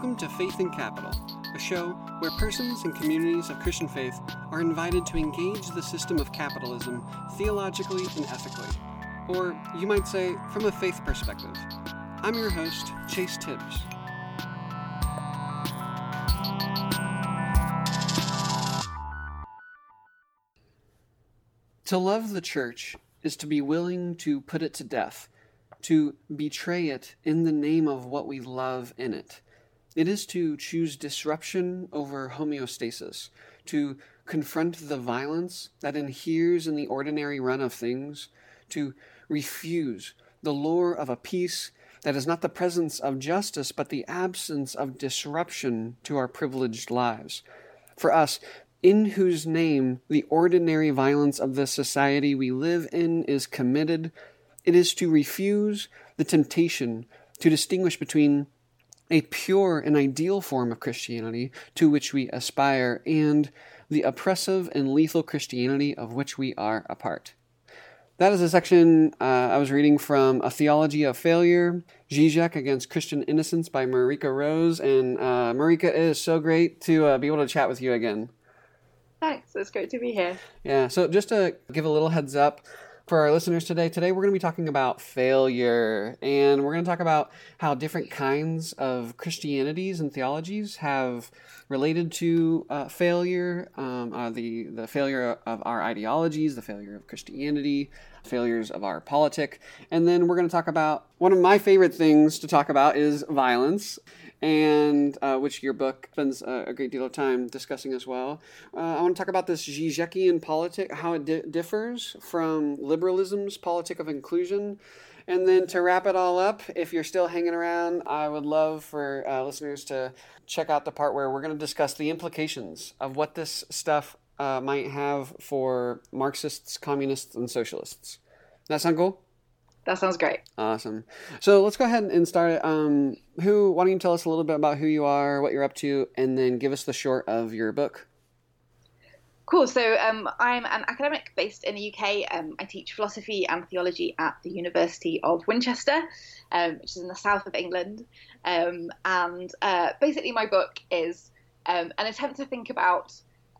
Welcome to Faith in Capital, a show where persons and communities of Christian faith are invited to engage the system of capitalism theologically and ethically, or you might say, from a faith perspective. I'm your host, Chase Tibbs. To love the church is to be willing to put it to death, to betray it in the name of what we love in it. It is to choose disruption over homeostasis, to confront the violence that inheres in the ordinary run of things, to refuse the lure of a peace that is not the presence of justice, but the absence of disruption to our privileged lives. For us, in whose name the ordinary violence of the society we live in is committed, it is to refuse the temptation to distinguish between a pure and ideal form of Christianity to which we aspire and the oppressive and lethal Christianity of which we are a part. That is a section uh, I was reading from A Theology of Failure, Zizek Against Christian Innocence by Marika Rose. And uh, Marika, it is so great to uh, be able to chat with you again. Thanks. It's great to be here. Yeah. So just to give a little heads up for our listeners today, today we're going to be talking about failure, and we're going to talk about how different kinds of Christianities and theologies have related to uh, failure, um, uh, the the failure of our ideologies, the failure of Christianity, failures of our politic, and then we're going to talk about one of my favorite things to talk about is violence and uh, which your book spends a, great deal of time discussing as well. Uh, I want to talk about this Zizekian politic, how it di- differs from liberalism's politic of inclusion. And then to wrap it all up, if you're still hanging around, I would love for uh, listeners to check out the part where we're going to discuss the implications of what this stuff uh, might have for Marxists, communists, and socialists. That sound cool? That sounds great. Awesome. So let's go ahead and start. Um, who? Why don't you tell us a little bit about who you are, what you're up to, and then give us the short of your book. Cool. So um, I'm an academic based in the UK. Um, I teach philosophy and theology at the University of Winchester, um, which is in the south of England. Um, and uh, basically, my book is um, an attempt to think about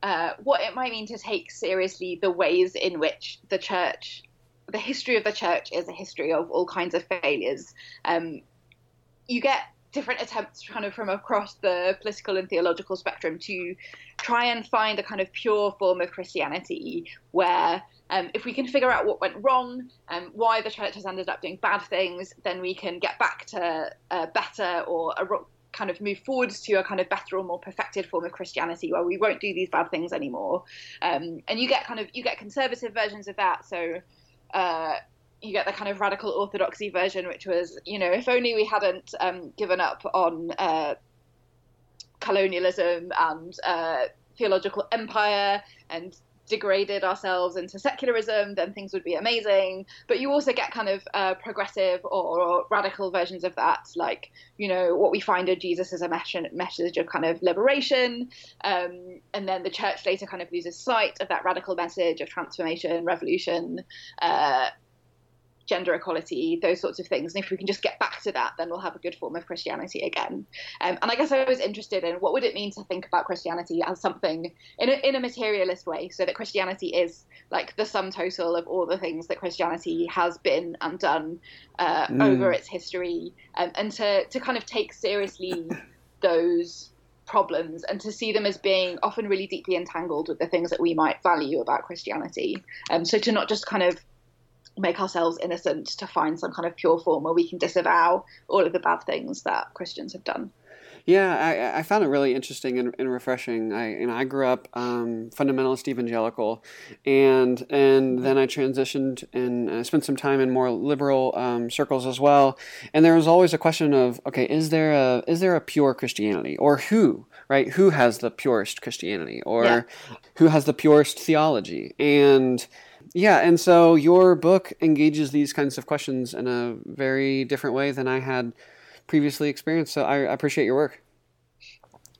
uh, what it might mean to take seriously the ways in which the church the history of the church is a history of all kinds of failures. Um, you get different attempts kind of from across the political and theological spectrum to try and find a kind of pure form of Christianity where um, if we can figure out what went wrong and um, why the church has ended up doing bad things, then we can get back to a better or a kind of move forwards to a kind of better or more perfected form of Christianity where we won't do these bad things anymore. Um, and you get kind of you get conservative versions of that. So uh, you get the kind of radical orthodoxy version, which was, you know, if only we hadn't um, given up on uh, colonialism and uh, theological empire and degraded ourselves into secularism, then things would be amazing. But you also get kind of uh, progressive or, or, radical versions of that, like you know what we find in Jesus as a message of kind of liberation, um, and then the church later kind of loses sight of that radical message of transformation, revolution. Uh, gender equality, those sorts of things. And if we can just get back to that, then we'll have a good form of Christianity again. Um, and I guess I was interested in what would it mean to think about Christianity as something in a, in a materialist way, so that Christianity is like the sum total of all the things that Christianity has been and done uh, mm. over its history, um, and to to kind of take seriously those problems and to see them as being often really deeply entangled with the things that we might value about Christianity. Um, so to not just kind of make ourselves innocent to find some kind of pure form where we can disavow all of the bad things that Christians have done. Yeah, I, I found it really interesting and, and refreshing. I and I grew up um, fundamentalist evangelical, and and then I transitioned and uh, spent some time in more liberal um, circles as well. And there was always a question of, okay, is there a is there a pure Christianity, or who right? Who has the purest Christianity, or yeah. who has the purest theology? And yeah, and so your book engages these kinds of questions in a very different way than I had previously experienced. So I appreciate your work.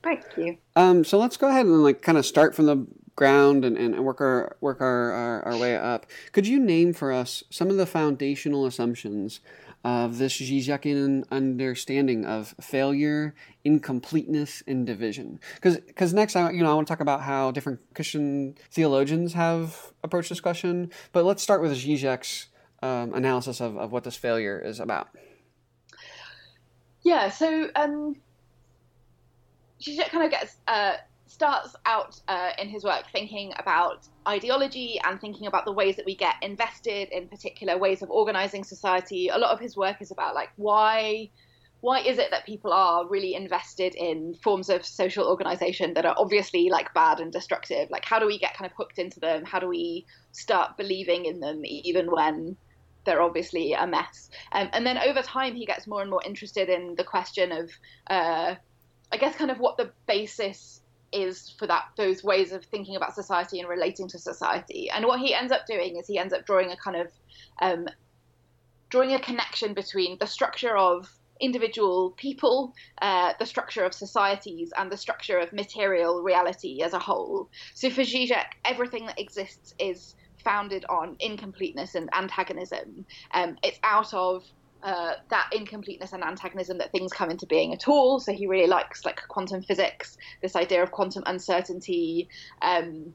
Thank you. Um, so let's go ahead and like kind of start from the ground and, and work our work our, our, our way up. Could you name for us some of the foundational assumptions of this Zizekian understanding of failure, incompleteness, and division. Because next, I you know I want to talk about how different Christian theologians have approached this question. But let's start with Zizek's um, analysis of, of what this failure is about. Yeah. So um, Zizek kind of gets. Uh, starts out uh, in his work thinking about ideology and thinking about the ways that we get invested in particular ways of organizing society. A lot of his work is about like why why is it that people are really invested in forms of social organization that are obviously like bad and destructive? Like how do we get kind of hooked into them? How do we start believing in them even when they're obviously a mess? Um, and then over time, he gets more and more interested in the question of, uh, I guess, kind of what the basis is for that those ways of thinking about society and relating to society. And what he ends up doing is he ends up drawing a kind of um, drawing a connection between the structure of individual people, uh, the structure of societies, and the structure of material reality as a whole. So for Zizek, everything that exists is founded on incompleteness and antagonism. Um, it's out of uh, that incompleteness and antagonism that things come into being at all. So he really likes like quantum physics, this idea of quantum uncertainty, um,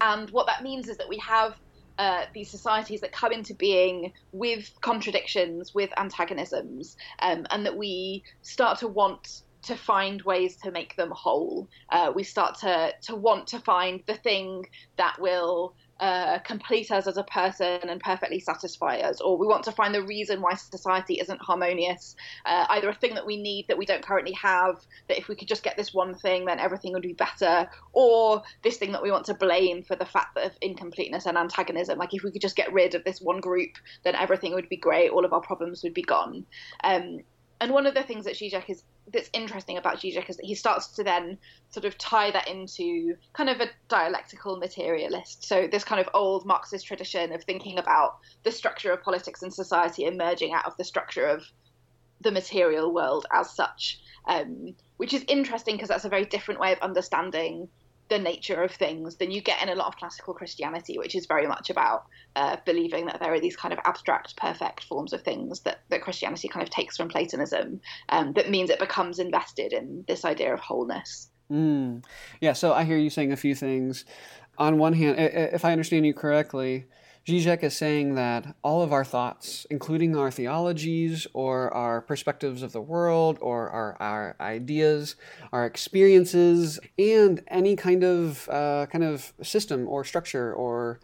and what that means is that we have uh, these societies that come into being with contradictions, with antagonisms, um, and that we start to want to find ways to make them whole. Uh, we start to to want to find the thing that will uh, complete us as a person and perfectly satisfy us, or we want to find the reason why society isn't harmonious, uh, either a thing that we need that we don't currently have, that if we could just get this one thing, then everything would be better, or this thing that we want to blame for the fact of incompleteness and antagonism. Like if we could just get rid of this one group, then everything would be great, all of our problems would be gone. Um, and one of the things that Zizek is that's interesting about Zizek is that he starts to then sort of tie that into kind of a dialectical materialist. So this kind of old Marxist tradition of thinking about the structure of politics and society emerging out of the structure of the material world as such, um, which is interesting because that's a very different way of understanding the nature of things than you get in a lot of classical Christianity, which is very much about uh, believing that there are these kind of abstract, perfect forms of things that, that Christianity kind of takes from Platonism. Um, that means it becomes invested in this idea of wholeness. Mm. Yeah, so I hear you saying a few things. On one hand, if I understand you correctly, Zizek is saying that all of our thoughts, including our theologies or our perspectives of the world or our, our ideas, our experiences, and any kind of uh, kind of system or structure or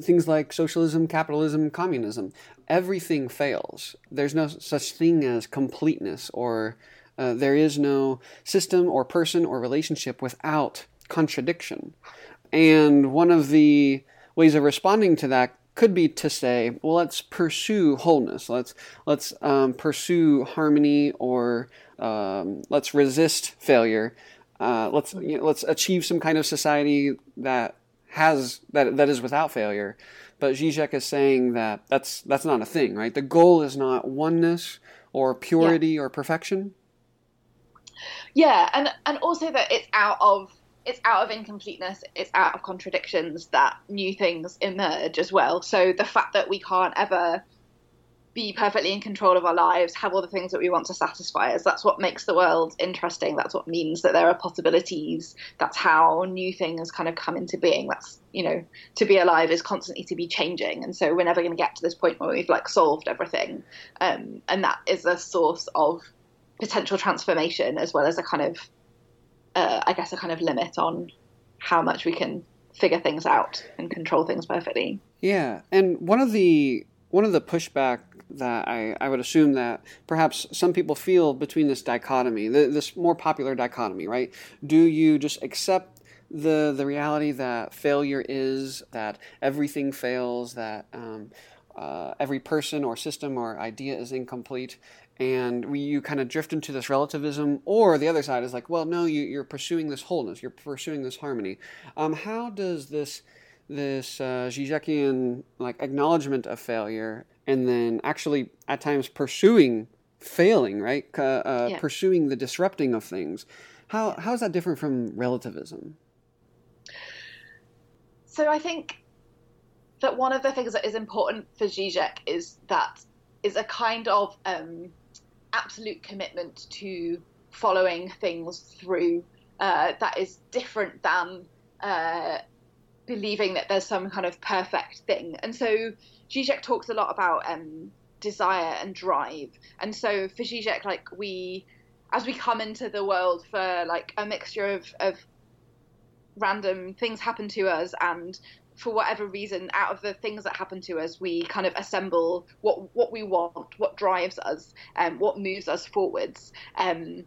things like socialism, capitalism, communism, everything fails. There's no such thing as completeness or uh, there is no system or person or relationship without contradiction. And one of the ways of responding to that could be to say, well, let's pursue wholeness. Let's let's um, pursue harmony, or um, let's resist failure. Uh, let's you know, let's achieve some kind of society that has that that is without failure. But Zizek is saying that that's that's not a thing, right? The goal is not oneness or purity yeah. or perfection. Yeah, and and also that it's out of it's out of incompleteness, it's out of contradictions that new things emerge as well. So the fact that we can't ever be perfectly in control of our lives, have all the things that we want to satisfy us. That's what makes the world interesting. That's what means that there are possibilities. That's how new things kind of come into being. That's, you know, to be alive is constantly to be changing. And so we're never going to get to this point where we've like solved everything. Um, and that is a source of potential transformation as well as a kind of uh, I guess, a kind of limit on how much we can figure things out and control things perfectly. Yeah, and one of the one of the pushback that I, I would assume that perhaps some people feel between this dichotomy, this more popular dichotomy, right? Do you just accept the the reality that failure is that everything fails, that um, uh, every person or system or idea is incomplete, and we, you kind of drift into this relativism, or the other side is like, well, no, you, are pursuing this wholeness, you're pursuing this harmony. Um, how does this this uh, Zizekian like acknowledgement of failure, and then actually at times pursuing failing, right? Uh, uh, yeah. Pursuing the disrupting of things. How how is that different from relativism? So I think that one of the things that is important for Zizek is that is a kind of um, absolute commitment to following things through uh, that is different than uh, believing that there's some kind of perfect thing. And so Zizek talks a lot about um, desire and drive. And so for Zizek, like we, as we come into the world for like a mixture of, of random things happen to us and for whatever reason, out of the things that happen to us, we kind of assemble what what we want, what drives us, um, what moves us forwards. Um,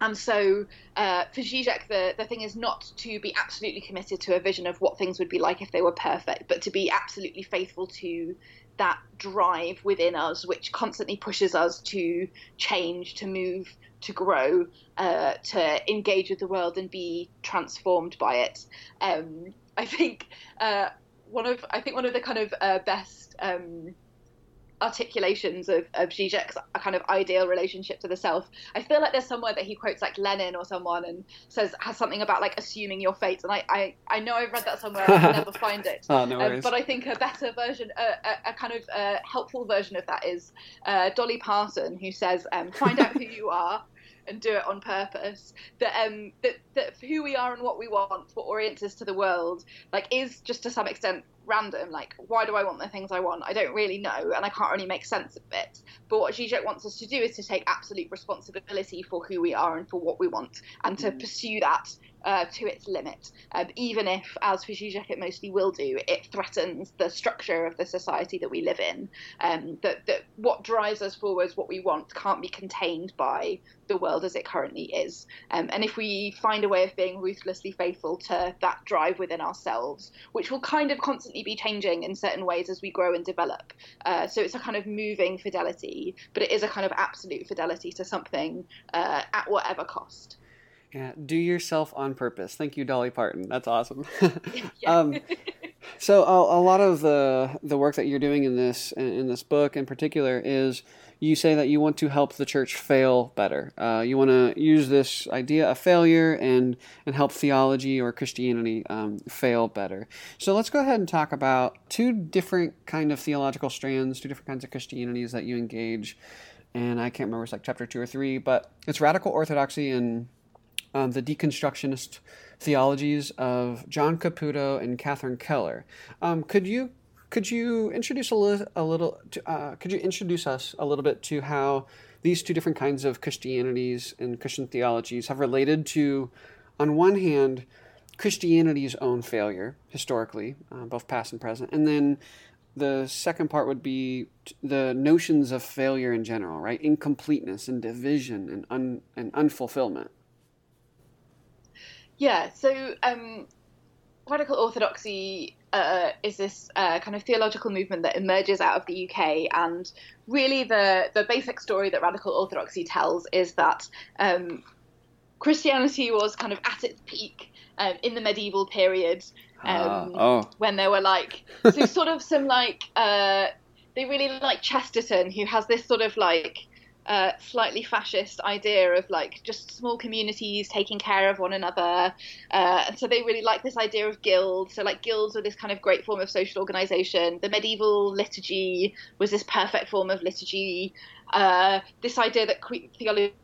and so uh, for Zizek, the, the thing is not to be absolutely committed to a vision of what things would be like if they were perfect, but to be absolutely faithful to that drive within us, which constantly pushes us to change, to move, to grow, uh, to engage with the world and be transformed by it. Um, I think uh, one of I think one of the kind of uh, best um, articulations of, of Zizek's kind of ideal relationship to the self. I feel like there's somewhere that he quotes like Lenin or someone and says has something about like assuming your fate. And I I, I know I've read that somewhere. I can never find it. oh, no um, but I think a better version, a, a, a kind of uh, helpful version of that is uh, Dolly Parton, who says, um, "Find out who you are." And do it on purpose. That um that, that who we are and what we want, what orients us to the world, like is just to some extent random. Like why do I want the things I want? I don't really know, and I can't really make sense of it. But what Zizek wants us to do is to take absolute responsibility for who we are and for what we want, and to mm. pursue that uh, to its limit, um, even if, as for it mostly will do, it threatens the structure of the society that we live in. Um, that, that what drives us forwards, what we want, can't be contained by the world as it currently is. Um, and if we find a way of being ruthlessly faithful to that drive within ourselves, which will kind of constantly be changing in certain ways as we grow and develop. Uh, so it's a kind of moving fidelity, but it is a kind of absolute fidelity to something uh, at whatever cost. Yeah, do yourself on purpose. Thank you, Dolly Parton. That's awesome. um, so a, a, lot of the the work that you're doing in this in this book in particular is you say that you want to help the church fail better. Uh, you want to use this idea of failure and and help theology or Christianity um, fail better. So let's go ahead and talk about two different kind of theological strands, two different kinds of Christianities that you engage. And I can't remember it's like chapter two or three, but it's radical orthodoxy and um, the deconstructionist theologies of John Caputo and Catherine Keller. Um, could you could you introduce a little, a little uh, could you introduce us a little bit to how these two different kinds of Christianities and Christian theologies have related to, on one hand, Christianity's own failure historically, uh, both past and present, and then the second part would be the notions of failure in general, right? Incompleteness and division and un, and unfulfillment. Yeah, so um, radical orthodoxy uh, is this uh, kind of theological movement that emerges out of the UK, and really the the basic story that radical orthodoxy tells is that um, Christianity was kind of at its peak um, in the medieval period, uh, oh. when there were like so sort of some like uh, they really like Chesterton, who has this sort of like uh, slightly fascist idea of like just small communities taking care of one another. Uh, and so they really like this idea of guilds. So like guilds are this kind of great form of social organization. The medieval liturgy was this perfect form of liturgy. Uh, this idea that que- theology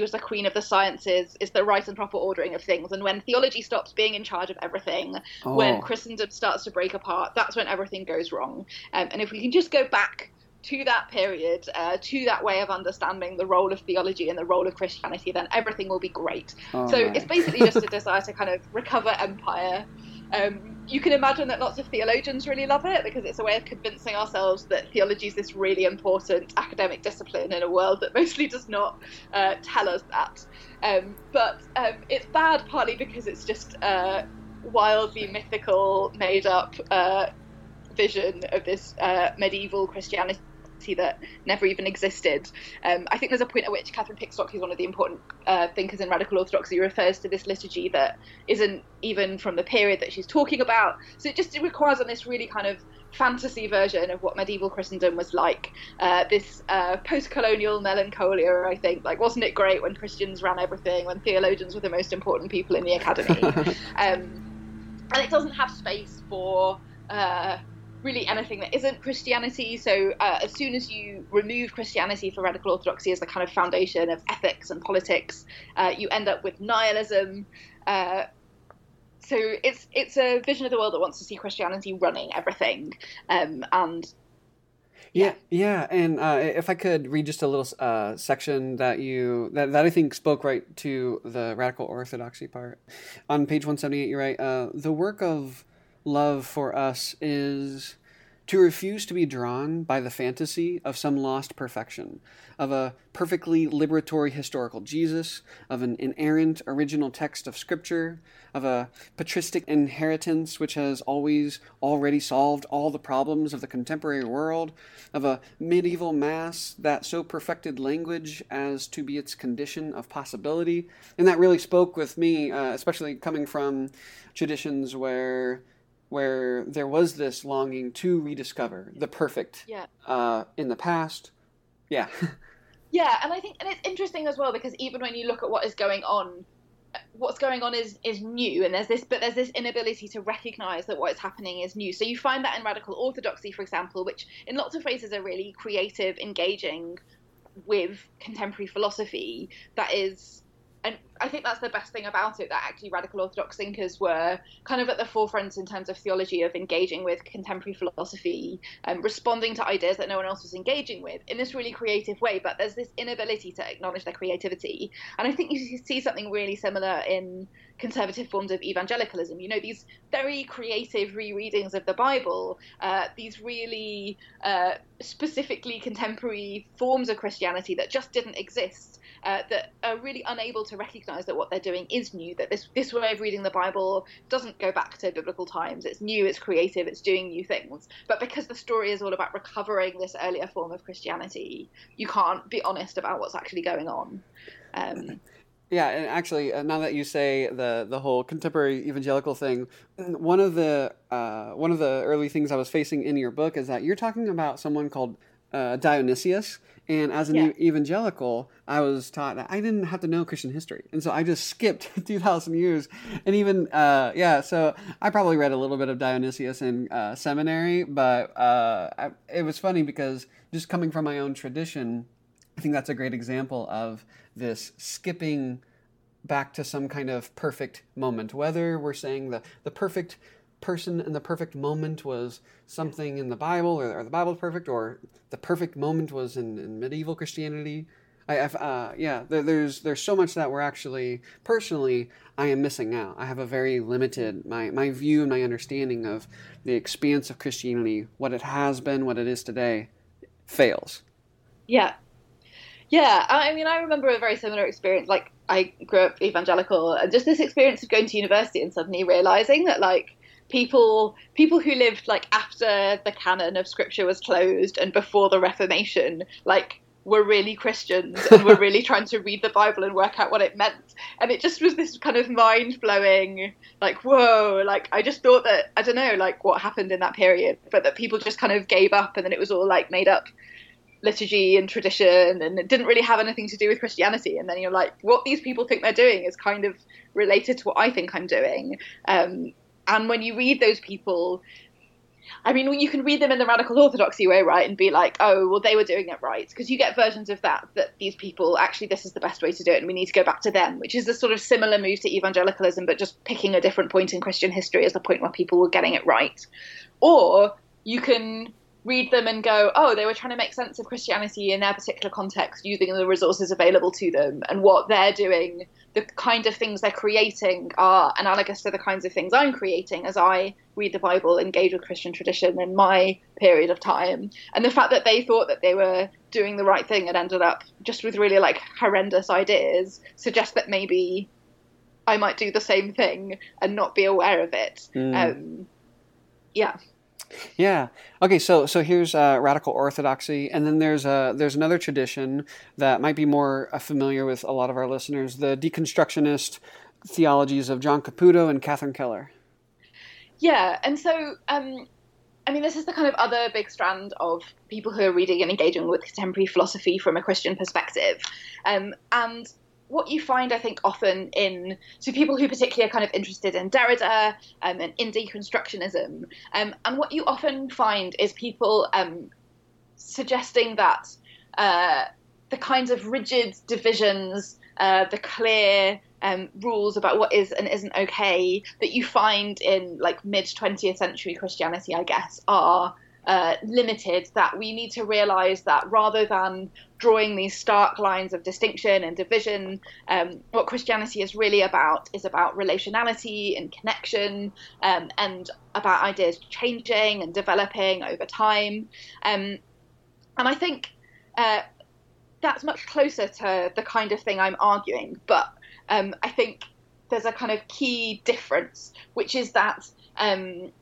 was the queen of the sciences is the right and proper ordering of things and when theology stops being in charge of everything oh. when christendom starts to break apart that's when everything goes wrong um, and if we can just go back to that period, uh, to that way of understanding the role of theology and the role of Christianity, then everything will be great. Oh, so right. it's basically just a desire to kind of recover empire. Um, you can imagine that lots of theologians really love it because it's a way of convincing ourselves that theology is this really important academic discipline in a world that mostly does not uh, tell us that. Um, but um, it's bad partly because it's just uh, wildly mythical, made up uh, vision of this uh, medieval Christianity that never even existed. Um, I think there's a point at which Catherine Pickstock, who's one of the important uh, thinkers in radical orthodoxy, refers to this liturgy that isn't even from the period that she's talking about. So it just it requires on this really kind of fantasy version of what medieval Christendom was like. Uh, this uh, post-colonial melancholia, I think. Like, wasn't it great when Christians ran everything, when theologians were the most important people in the academy? um, and it doesn't have space for uh, really anything that isn't Christianity. So uh, as soon as you remove Christianity for radical orthodoxy as the kind of foundation of ethics and politics, uh, you end up with nihilism. Uh, so it's it's a vision of the world that wants to see Christianity running everything, um, and yeah, yeah, and uh, if I could read just a little uh, section that you that, that I think spoke right to the radical orthodoxy part on page one seventy eight. You're right. Uh, the work of love for us is to refuse to be drawn by the fantasy of some lost perfection, of a perfectly liberatory historical Jesus, of an inerrant original text of Scripture, of a patristic inheritance which has always already solved all the problems of the contemporary world, of a medieval Mass that so perfected language as to be its condition of possibility. And that really spoke with me, uh, especially coming from traditions where where there was this longing to rediscover the perfect yeah. uh, in the past. Yeah. yeah, and I think and it's interesting as well because even when you look at what is going on, what's going on is is new, and there's this but there's this inability to recognise that what is happening is new. So you find that in radical orthodoxy, for example, which in lots of ways is a really creative, engaging with contemporary philosophy that is and I think that's the best thing about it that actually radical Orthodox thinkers were kind of at the forefront in terms of theology of engaging with contemporary philosophy and um, responding to ideas that no one else was engaging with in this really creative way. But there's this inability to acknowledge their creativity, and I think you see something really similar in conservative forms of evangelicalism. You know, these very creative rereadings of the Bible, uh, these really uh, specifically contemporary forms of Christianity that just didn't exist uh, that are really unable to recognize that what they're doing is new, that this, this way of reading the Bible doesn't go back to biblical times. It's new, it's creative, it's doing new things. But because the story is all about recovering this earlier form of Christianity, you can't be honest about what's actually going on. Um, yeah, and actually, uh, now that you say the the whole contemporary evangelical thing, one of the uh, one of the early things I was facing in your book is that you're talking about someone called uh, Dionysius, and as an yeah. evangelical, I was taught that I didn't have to know Christian history. And so I just skipped 2,000 years. And even, uh, yeah, so I probably read a little bit of Dionysius in uh, seminary, but uh, I, it was funny because just coming from my own tradition, I think that's a great example of this skipping back to some kind of perfect moment. Whether we're saying the, the perfect person in the perfect moment was something in the Bible, or, or the Bible's perfect, or the perfect moment was in, in medieval Christianity. I, uh, yeah, there, there's there's so much that we're actually personally I am missing out. I have a very limited my my view and my understanding of the expanse of Christianity, what it has been, what it is today, fails. Yeah, yeah. I mean, I remember a very similar experience. Like I grew up evangelical, and just this experience of going to university and suddenly realizing that like people people who lived like after the canon of scripture was closed and before the Reformation, like were really Christians and were really trying to read the Bible and work out what it meant. And it just was this kind of mind blowing, like, whoa, like, I just thought that, I don't know, like, what happened in that period, but that people just kind of gave up and then it was all like made up liturgy and tradition and it didn't really have anything to do with Christianity. And then you're like, what these people think they're doing is kind of related to what I think I'm doing. Um, and when you read those people, I mean, you can read them in the radical orthodoxy way, right, and be like, oh, well, they were doing it right. Because you get versions of that, that these people, actually, this is the best way to do it, and we need to go back to them, which is a sort of similar move to evangelicalism, but just picking a different point in Christian history as the point where people were getting it right. Or you can read them and go, oh, they were trying to make sense of Christianity in their particular context using the resources available to them, and what they're doing the kind of things they're creating are analogous to the kinds of things I'm creating as I read the Bible, engage with Christian tradition in my period of time. And the fact that they thought that they were doing the right thing and ended up just with really like horrendous ideas suggests that maybe I might do the same thing and not be aware of it. Mm. Um, yeah. Yeah. Okay. So so here's uh, radical orthodoxy, and then there's a there's another tradition that might be more uh, familiar with a lot of our listeners: the deconstructionist theologies of John Caputo and Catherine Keller. Yeah, and so um, I mean, this is the kind of other big strand of people who are reading and engaging with contemporary philosophy from a Christian perspective, um, and what you find, I think, often in so people who particularly are kind of interested in Derrida um, and in deconstructionism, um, and what you often find is people um, suggesting that uh, the kinds of rigid divisions, uh, the clear um, rules about what is and isn't okay that you find in like mid 20th century Christianity, I guess, are uh, limited. That we need to realize that rather than drawing these stark lines of distinction and division, um, what Christianity is really about is about relationality and connection um, and about ideas changing and developing over time. Um, and I think. Uh, that's much closer to the kind of thing I'm arguing, but um, I think there's a kind of key difference, which is that um,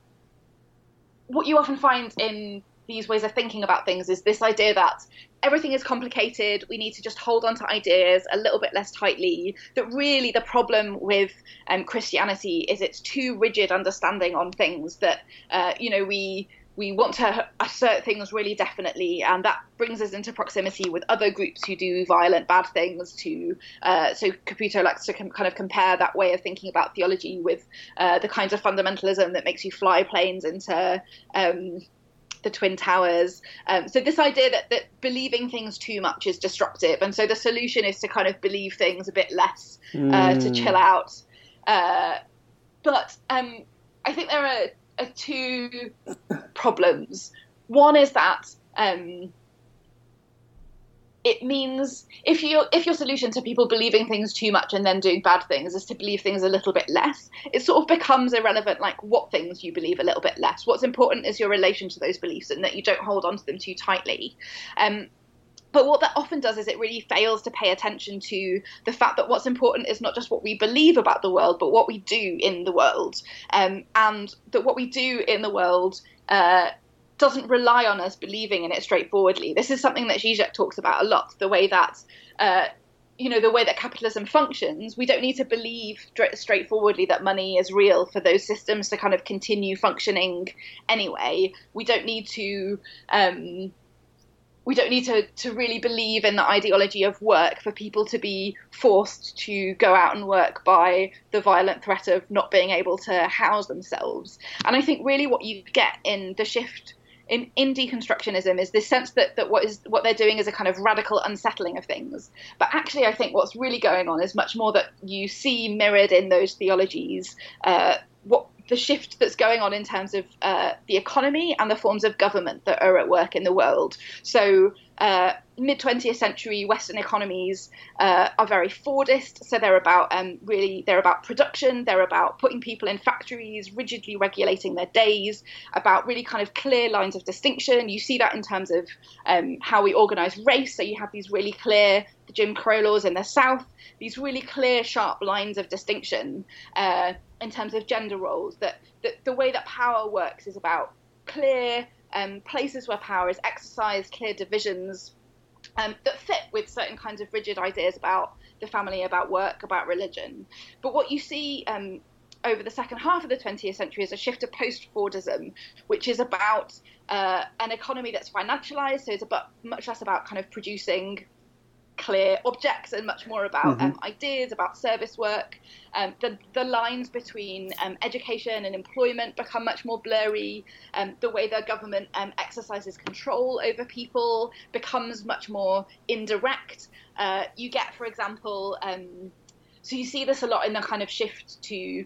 what you often find in these ways of thinking about things is this idea that everything is complicated. We need to just hold on to ideas a little bit less tightly. That really the problem with um, Christianity is its too rigid understanding on things. That uh, you know we we want to assert things really definitely, and that brings us into proximity with other groups who do violent, bad things. To uh, so Caputo likes to com- kind of compare that way of thinking about theology with uh, the kinds of fundamentalism that makes you fly planes into. Um, the twin towers um, so this idea that, that believing things too much is destructive and so the solution is to kind of believe things a bit less mm. uh, to hmm. chill out uh, but um, i think there are are two problems. One is that um, it means if you if your solution to people believing things too much and then doing bad things is to believe things a little bit less, it sort of becomes irrelevant. Like what things you believe a little bit less. What's important is your relation to those beliefs and that you don't hold on to them too tightly. Um, but what that often does is it really fails to pay attention to the fact that what's important is not just what we believe about the world, but what we do in the world. Um, and that what we do in the world uh, doesn't rely on us believing in it straightforwardly. This is something that Zizek talks about a lot the way that. Uh, you know the way that capitalism functions we don't need to believe straightforwardly that money is real for those systems to kind of continue functioning anyway we don't need to um, we don't need to, to really believe in the ideology of work for people to be forced to go out and work by the violent threat of not being able to house themselves. And I think really what you get in the shift in, in deconstructionism is this sense that, that what is what they're doing is a kind of radical unsettling of things. But actually, I think what's really going on is much more that you see mirrored in those theologies uh, what the shift that's going on in terms of uh, the economy and the forms of government that are at work in the world. So, uh, mid 20th century Western economies uh, are very Fordist. So they're about um, really they're about production. They're about putting people in factories, rigidly regulating their days. About really kind of clear lines of distinction. You see that in terms of um, how we organise race. So you have these really clear the Jim Crow laws in the South. These really clear, sharp lines of distinction. Uh, in terms of gender roles that, that the way that power works is about clear um, places where power is exercised, clear divisions um, that fit with certain kinds of rigid ideas about the family, about work, about religion. But what you see um, over the second half of the 20th century is a shift to post-Fordism, which is about uh, an economy that's financialized, so it's about much less about kind of producing clear objects and much more about mm-hmm. um, ideas, about service work. Um, the, the lines between um, education and employment become much more blurry. Um, the way the government um, exercises control over people becomes much more indirect. Uh, you get, for example, um, so you see this a lot in the kind of shift to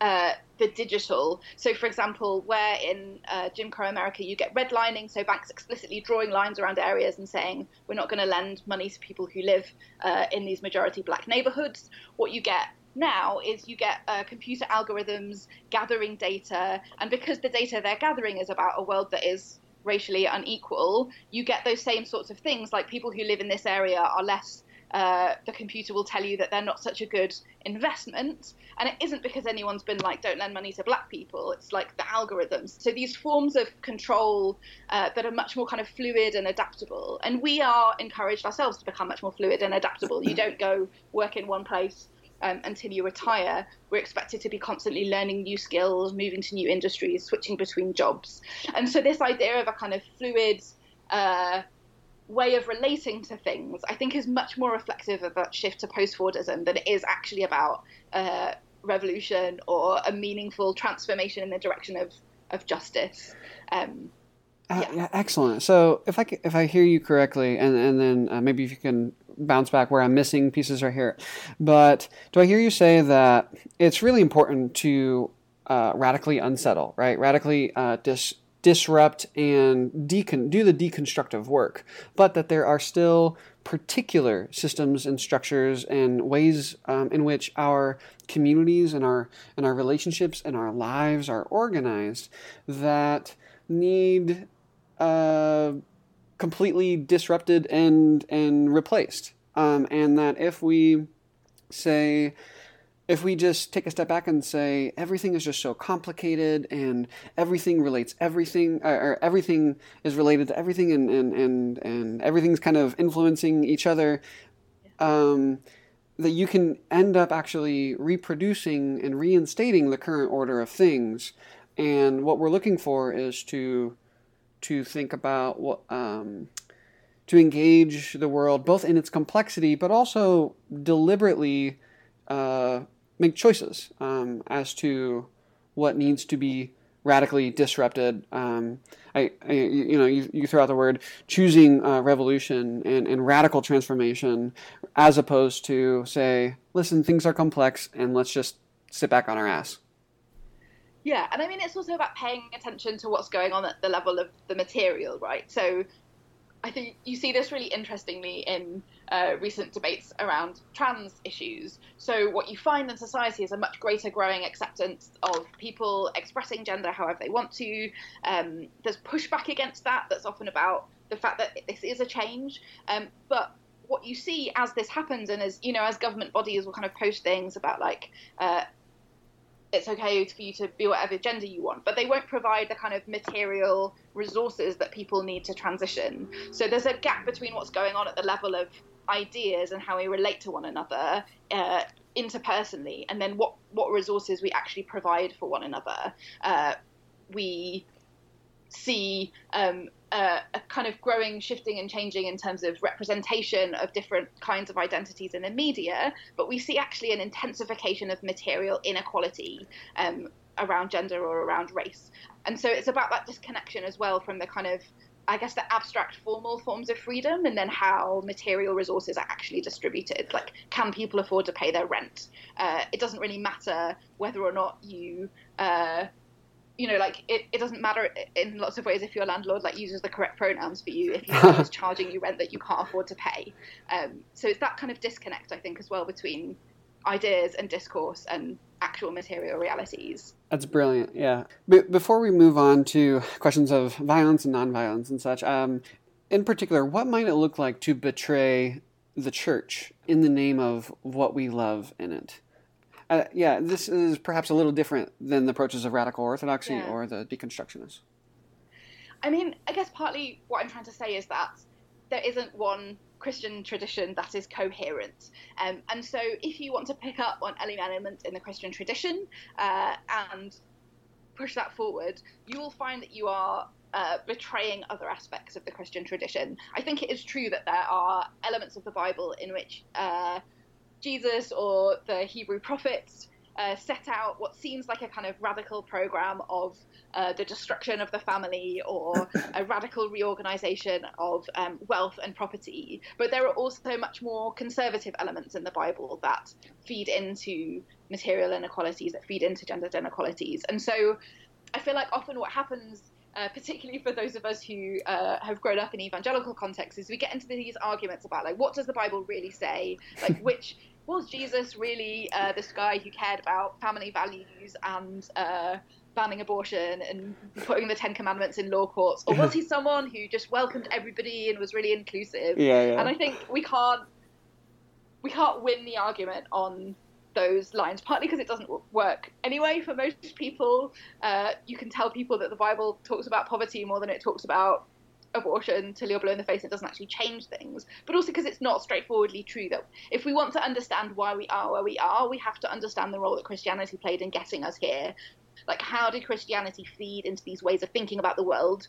uh, the digital. So, for example, where in uh, Jim Crow America you get redlining, so banks explicitly drawing lines around areas and saying we're not going to lend money to people who live uh, in these majority black neighborhoods. What you get now is you get uh, computer algorithms gathering data, and because the data they're gathering is about a world that is racially unequal, you get those same sorts of things like people who live in this area are less uh, the computer will tell you that they're not such a good investment. And it isn't because anyone's been like, don't lend money to black people. It's like the algorithms. So these forms of control uh, that are much more kind of fluid and adaptable. And we are encouraged ourselves to become much more fluid and adaptable. You don't go work in one place. Um, until you retire, we're expected to be constantly learning new skills, moving to new industries, switching between jobs. And so, this idea of a kind of fluid, uh, way of relating to things, I think, is much more reflective of that shift to post Fordism than it is actually about uh, revolution or a meaningful transformation in the direction of, of justice. Um, uh, yeah. yeah. excellent. So if I if I hear you correctly, and and then uh, maybe if you can bounce back where I'm missing pieces right here, but do I hear you say that it's really important to uh, radically unsettle, right? Radically uh, dis- disrupt and decon- do the deconstructive work, but that there are still particular systems and structures and ways um, in which our communities and our and our relationships and our lives are organized that need uh, completely disrupted and and replaced, um, and that if we say if we just take a step back and say everything is just so complicated and everything relates everything or, or everything is related to everything and, and, and, and everything's kind of influencing each other um, that you can end up actually reproducing and reinstating the current order of things. And what we're looking for is to to think about what um, to engage the world both in its complexity but also deliberately uh, make choices um, as to what needs to be radically disrupted. Um, I, I, you know, you, you throw out the word choosing uh, revolution and, and radical transformation, as opposed to say, listen, things are complex, and let's just sit back on our ass. Yeah, and I mean, it's also about paying attention to what's going on at the level of the material, right? So I think you see this really interestingly in uh, recent debates around trans issues. So, what you find in society is a much greater growing acceptance of people expressing gender however they want to. Um, there's pushback against that, that's often about the fact that this is a change. Um, but what you see as this happens, and as you know, as government bodies will kind of post things about like uh, it's okay for you to be whatever gender you want, but they won't provide the kind of material resources that people need to transition. So there's a gap between what's going on at the level of ideas and how we relate to one another uh, interpersonally, and then what what resources we actually provide for one another. Uh, we see um, a, a, kind of growing, shifting, and changing in terms of representation of different kinds of identities in the media, but we see actually an intensification of material inequality um, around gender or around race. And so it's about that disconnection as well from the kind of I guess the abstract formal forms of freedom and then how material resources are actually distributed. Like, can people afford to pay their rent? Uh, it doesn't really matter whether or not you uh, you know, like it, it doesn't matter in lots of ways if your landlord like uses the correct pronouns for you if he's charging you rent that you can't afford to pay. Um, so it's that kind of disconnect, I think, as well between ideas and discourse and actual material realities. That's brilliant. Yeah. But before we move on to questions of violence and nonviolence and such, um, in particular, what might it look like to betray the church in the name of what we love in it? Uh, yeah, this is perhaps a little different than the approaches of radical orthodoxy yeah. or the deconstructionists. I mean, I guess partly what I'm trying to say is that there isn't one Christian tradition that is coherent. Um, and so, if you want to pick up on any element in the Christian tradition uh, and push that forward, you will find that you are uh, betraying other aspects of the Christian tradition. I think it is true that there are elements of the Bible in which uh, Jesus or the Hebrew prophets uh, set out what seems like a kind of radical program of uh, the destruction of the family or a radical reorganization of um, wealth and property. But there are also much more conservative elements in the Bible that feed into material inequalities, that feed into gender inequalities. And so I feel like often what happens uh, particularly for those of us who uh, have grown up in evangelical contexts, is we get into these arguments about like what does the Bible really say? Like which was Jesus really uh, this guy who cared about family values and uh, banning abortion and putting the Ten Commandments in law courts, or was he someone who just welcomed everybody and was really inclusive? Yeah, yeah. And I think we can't we can't win the argument on those lines, partly because it doesn't work anyway for most people. Uh, you can tell people that the Bible talks about poverty more than it talks about abortion till you're blue in the face. It doesn't actually change things, but also because it's not straightforwardly true that if we want to understand why we are where we are, we have to understand the role that Christianity played in getting us here. Like, how did Christianity feed into these ways of thinking about the world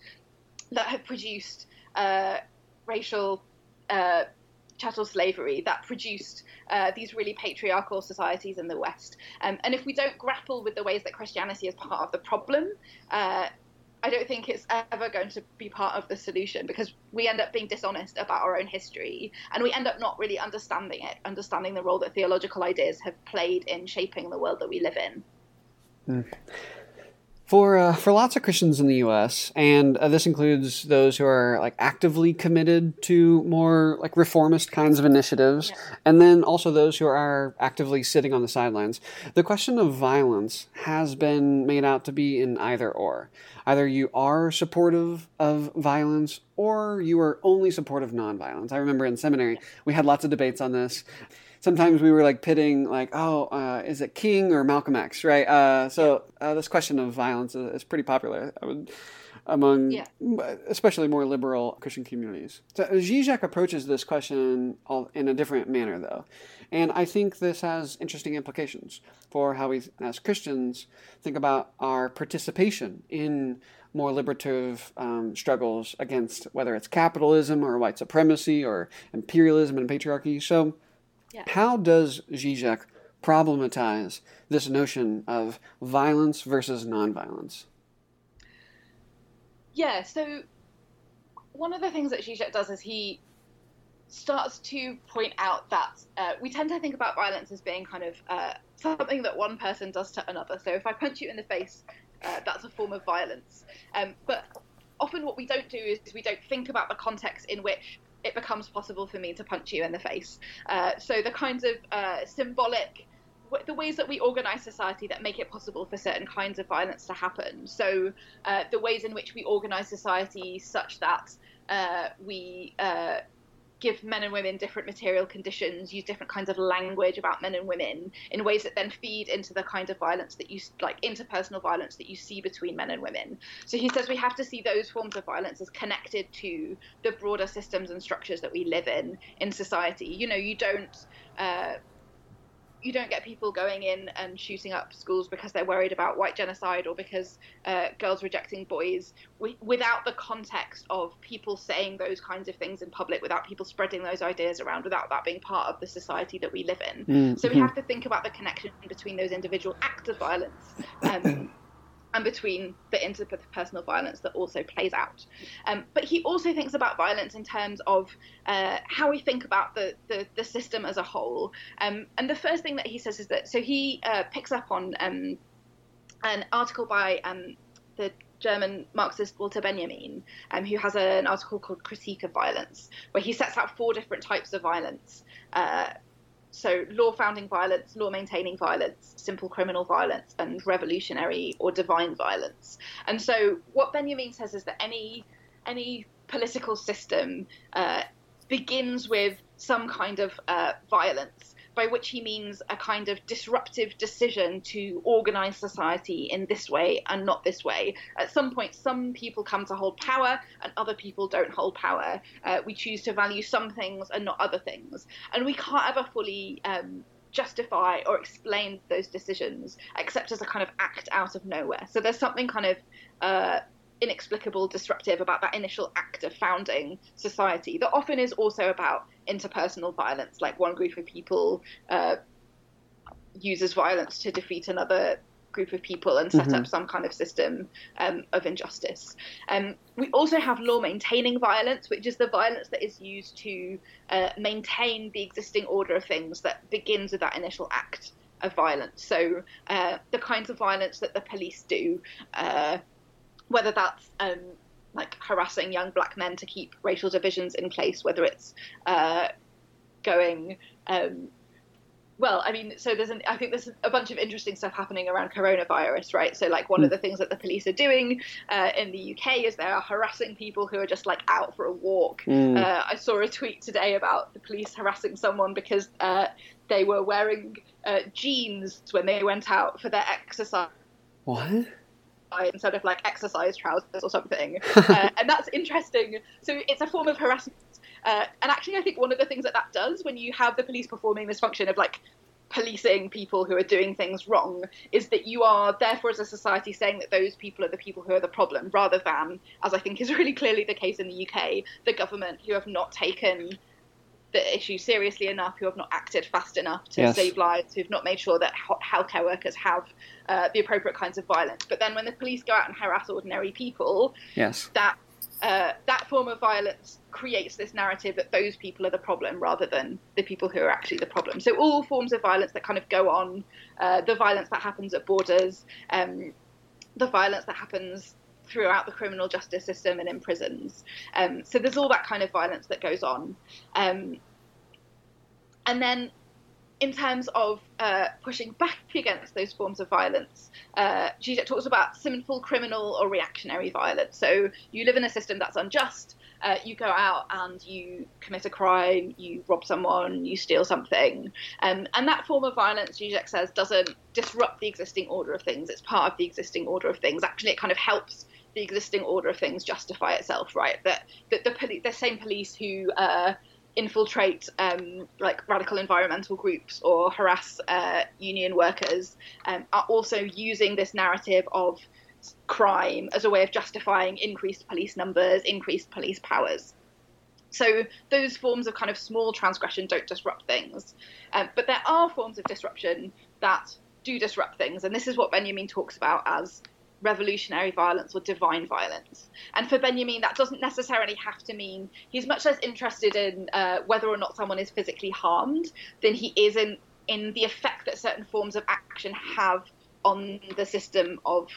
that have produced uh, racial uh, chattel slavery that produced uh, these really patriarchal societies in the West. Um, and if we don't grapple with the ways that Christianity is part of the problem, uh, I don't think it's ever going to be part of the solution because we end up being dishonest about our own history and we end up not really understanding it, understanding the role that theological ideas have played in shaping the world that we live in. Mm. For uh, for lots of Christians in the U.S., and uh, this includes those who are like actively committed to more like reformist kinds of initiatives, yeah. and then also those who are actively sitting on the sidelines. The question of violence has been made out to be in either or. Either you are supportive of violence, or you are only supportive of nonviolence. I remember in seminary we had lots of debates on this sometimes we were like pitting like oh uh, is it king or malcolm x? Right? Uh, so uh, this question of violence is, is pretty popular would, among yeah. especially more liberal christian communities. So zizek approaches this question in a different manner though. And i think this has interesting implications for how we as christians think about our participation in more liberative um, struggles against whether it's capitalism or white supremacy or imperialism and patriarchy. So yeah. How does Zizek problematize this notion of violence versus nonviolence? Yeah, so one of the things that Zizek does is he starts to point out that uh, we tend to think about violence as being kind of uh, something that one person does to another. So if I punch you in the face, uh, that's a form of violence. Um, but often what we don't do is we don't think about the context in which it becomes possible for me to punch you in the face. Uh, so the kinds of uh, symbolic the ways that we organize society that make it possible for certain kinds of violence to happen. So, uh, the ways in which we organize society such that uh, we uh, give men and women different material conditions, use different kinds of language about men and women in ways that then feed into the kind of violence that you like interpersonal violence that you see between men and women. So he says we have to see those forms of violence as connected to the broader systems and structures that we live in in society. You know, you don't. Uh, you don't get people going in and shooting up schools because they're worried about white genocide or because uh, girls rejecting boys w- without the context of people saying those kinds of things in public, without people spreading those ideas around, without that being part of the society that we live in. Mm-hmm. So we have to think about the connection between those individual acts of violence. Um, and between the interpersonal violence that also plays out. Um, but he also thinks about violence in terms of uh, how we think about the, the, the system as a whole. Um, and the first thing that he says is that so he uh, picks up on um, an article by um, the German Marxist Walter Benjamin, um, who has a, an article called Critique of Violence, where he sets out four different types of violence. Uh, so law founding violence, law maintaining violence, simple criminal violence, and revolutionary or divine violence. And so what Benjamin says is that any any political system uh, begins with some kind of uh, violence by which he means a kind of disruptive decision to organize society in this way and not this way. At some point, some people come to hold power and other people don't hold power. Uh, we choose to value some things and not other things. And we can't ever fully. Um, justify or explain those decisions except as a kind of act out of nowhere. So there's something kind of uh, inexplicable, disruptive about that initial act of founding society that often is also about interpersonal violence, like one group of people uh, uses violence to defeat another group of people and set mm-hmm. up some kind of system um, of injustice. Um, we also have law maintaining violence, which is the violence that is used to uh, maintain the existing order of things that begins with that initial act of violence. So uh, the kinds of violence that the police do, uh, whether that's um, like harassing young black men to keep racial divisions in place, whether it's uh, going. Um, well, I mean, so there's an, I think there's a bunch of interesting stuff happening around coronavirus, right? So, like, one of hmm. the things that the police are doing uh, in the UK is they are harassing people who are just like out for a walk. Mm. Uh, I saw a tweet today about the police harassing someone because uh, they were wearing uh, jeans when they went out for their exercise. What? Instead of like exercise trousers or something. uh, and that's interesting. So it's a form of harassment. Uh, and actually, I think one of the things that that does when you have the police performing this function of like policing people who are doing things wrong is that you are therefore as a society saying that those people are the people who are the problem rather than as i think is really clearly the case in the uk the government who have not taken the issue seriously enough who have not acted fast enough to Yes. save lives who have not made sure that healthcare workers have uh, the appropriate kinds of violence but then when the police go out and harass ordinary people Yes. that uh, that form of violence creates this narrative that those people are the problem rather than the people who are actually the problem. So all forms of violence that kind of go on, uh, the violence that happens at borders, um, the violence that happens throughout the criminal justice system and in prisons. Um, so there's all that kind of violence that goes on. Um, and then in terms of uh, pushing back against those forms of violence, uh, Zizek talks about sinful criminal or reactionary violence. So you live in a system that's unjust. Uh, you go out and you commit a crime, you rob someone, you steal something, um, and that form of violence, Zizek says, doesn't disrupt the existing order of things. It's part of the existing order of things. Actually, it kind of helps the existing order of things justify itself, right? That that the poli- the same police who uh, infiltrate um, like radical environmental groups or harass uh, union workers um, are also using this narrative of crime as a way of justifying increased police numbers, increased police powers. So those forms of kind of small transgression don't disrupt things, um, but there are forms of disruption that do disrupt things, and this is what Benjamin talks about as revolutionary violence or divine violence. And for Benjamin, that doesn't necessarily have to mean he's much less interested in uh, whether or not someone is physically harmed than he is in in the effect that certain forms of action have on the system of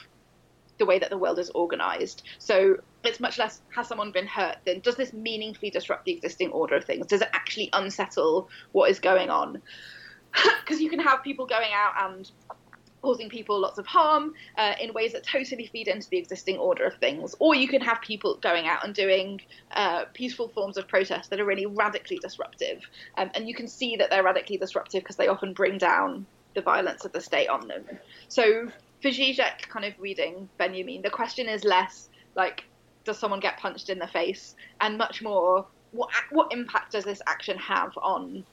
the way that the world is organized. So it's much less has someone been hurt than does this meaningfully disrupt the existing order of things? Does it actually unsettle what is going on? Because you can have people going out and causing people lots of harm uh, in ways that totally feed into the existing order of things. Or you can have people going out and doing uh, peaceful forms of protest that are really radically disruptive. Um, and you can see that they're radically disruptive because they often bring down the violence of the state on them. So for Zizek, kind of reading Benjamin, the question is less like, does someone get punched in the face? And much more, what, what impact does this action have on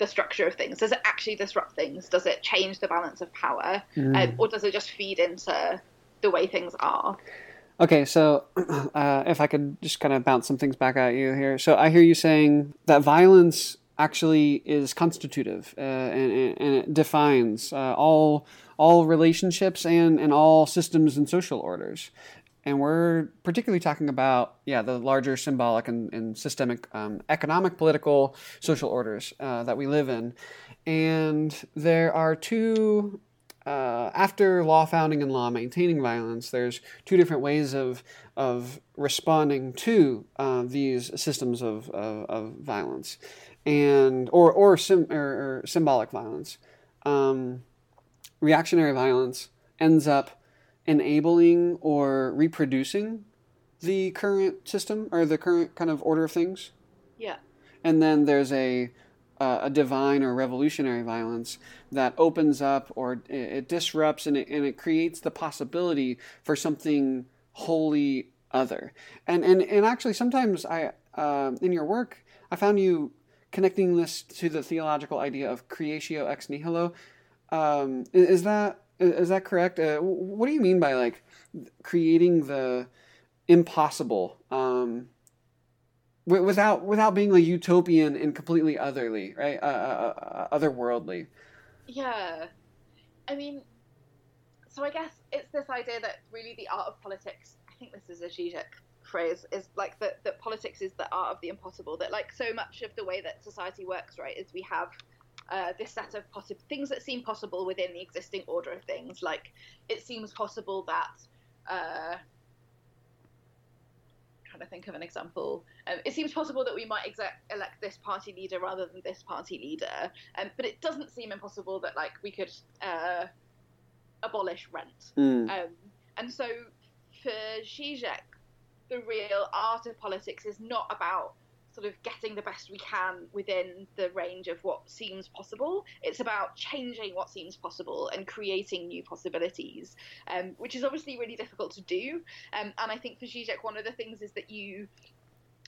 the structure of things? Does it actually disrupt things? Does it change the balance of power? Um, or does it just feed into the way things are? Okay, so uh, if I could just kind of bounce some things back at you here. So I hear you saying that violence actually is constitutive uh, and, and- and it defines uh, all all relationships and, and all systems and social orders. And we're particularly talking about, yeah, the larger symbolic and, and systemic um, economic, political, social orders uh, that we live in. And there are two uh, after law founding and law maintaining violence, there's two different ways of of responding to uh, these systems of, of, of violence, and or or, sim, or, or symbolic violence. Um, reactionary violence ends up enabling or reproducing the current system or the current kind of order of things. Yeah. and then there's a uh, a divine or revolutionary violence that opens up or it, it disrupts and it, and it creates the possibility for something wholly other. And and and actually sometimes i um in your work i found you connecting this to the theological idea of creatio ex nihilo. Um, is that is that correct uh, what do you mean by like creating the impossible um, wi- without without being like utopian and completely otherly, right? Uh, uh, uh, otherworldly. Yeah. I mean, so I guess it's this idea that really the art of politics, I think this is a Zizek phrase, is like that, that politics is the art of the impossible. That like so much of the way that society works, right, is we have uh, this set of possible things that seem possible within the existing order of things. Like it seems possible that. Uh, trying to think of an example. Um, it seems possible that we might exec- elect this party leader rather than this party leader, um, but it doesn't seem impossible that like we could uh, abolish rent. Mm. Um, and so for Zizek, the real art of politics is not about sort of getting the best we can within the range of what seems possible. It's about changing what seems possible and creating new possibilities, um, which is obviously really difficult to do. Um, and I think for Zizek, one of the things is that you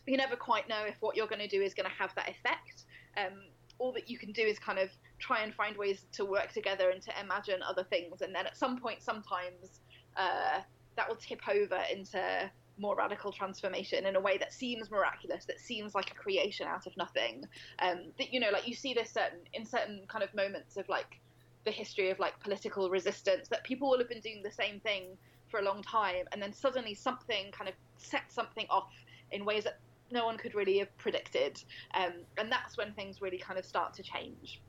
you never quite know if what you're going to do is going to have that effect. Um, all that you can do is kind of try and find ways to work together and to imagine other things. And then at some point, sometimes uh, that will tip over into more radical transformation in a way that seems miraculous, that seems like a creation out of nothing. Um, that you know, like you see this certain in certain kind of moments of like the history of like political resistance, that people will have been doing the same thing for a long time, and then suddenly something kind of sets something off in ways that no one could really have predicted, um, and that's when things really kind of start to change.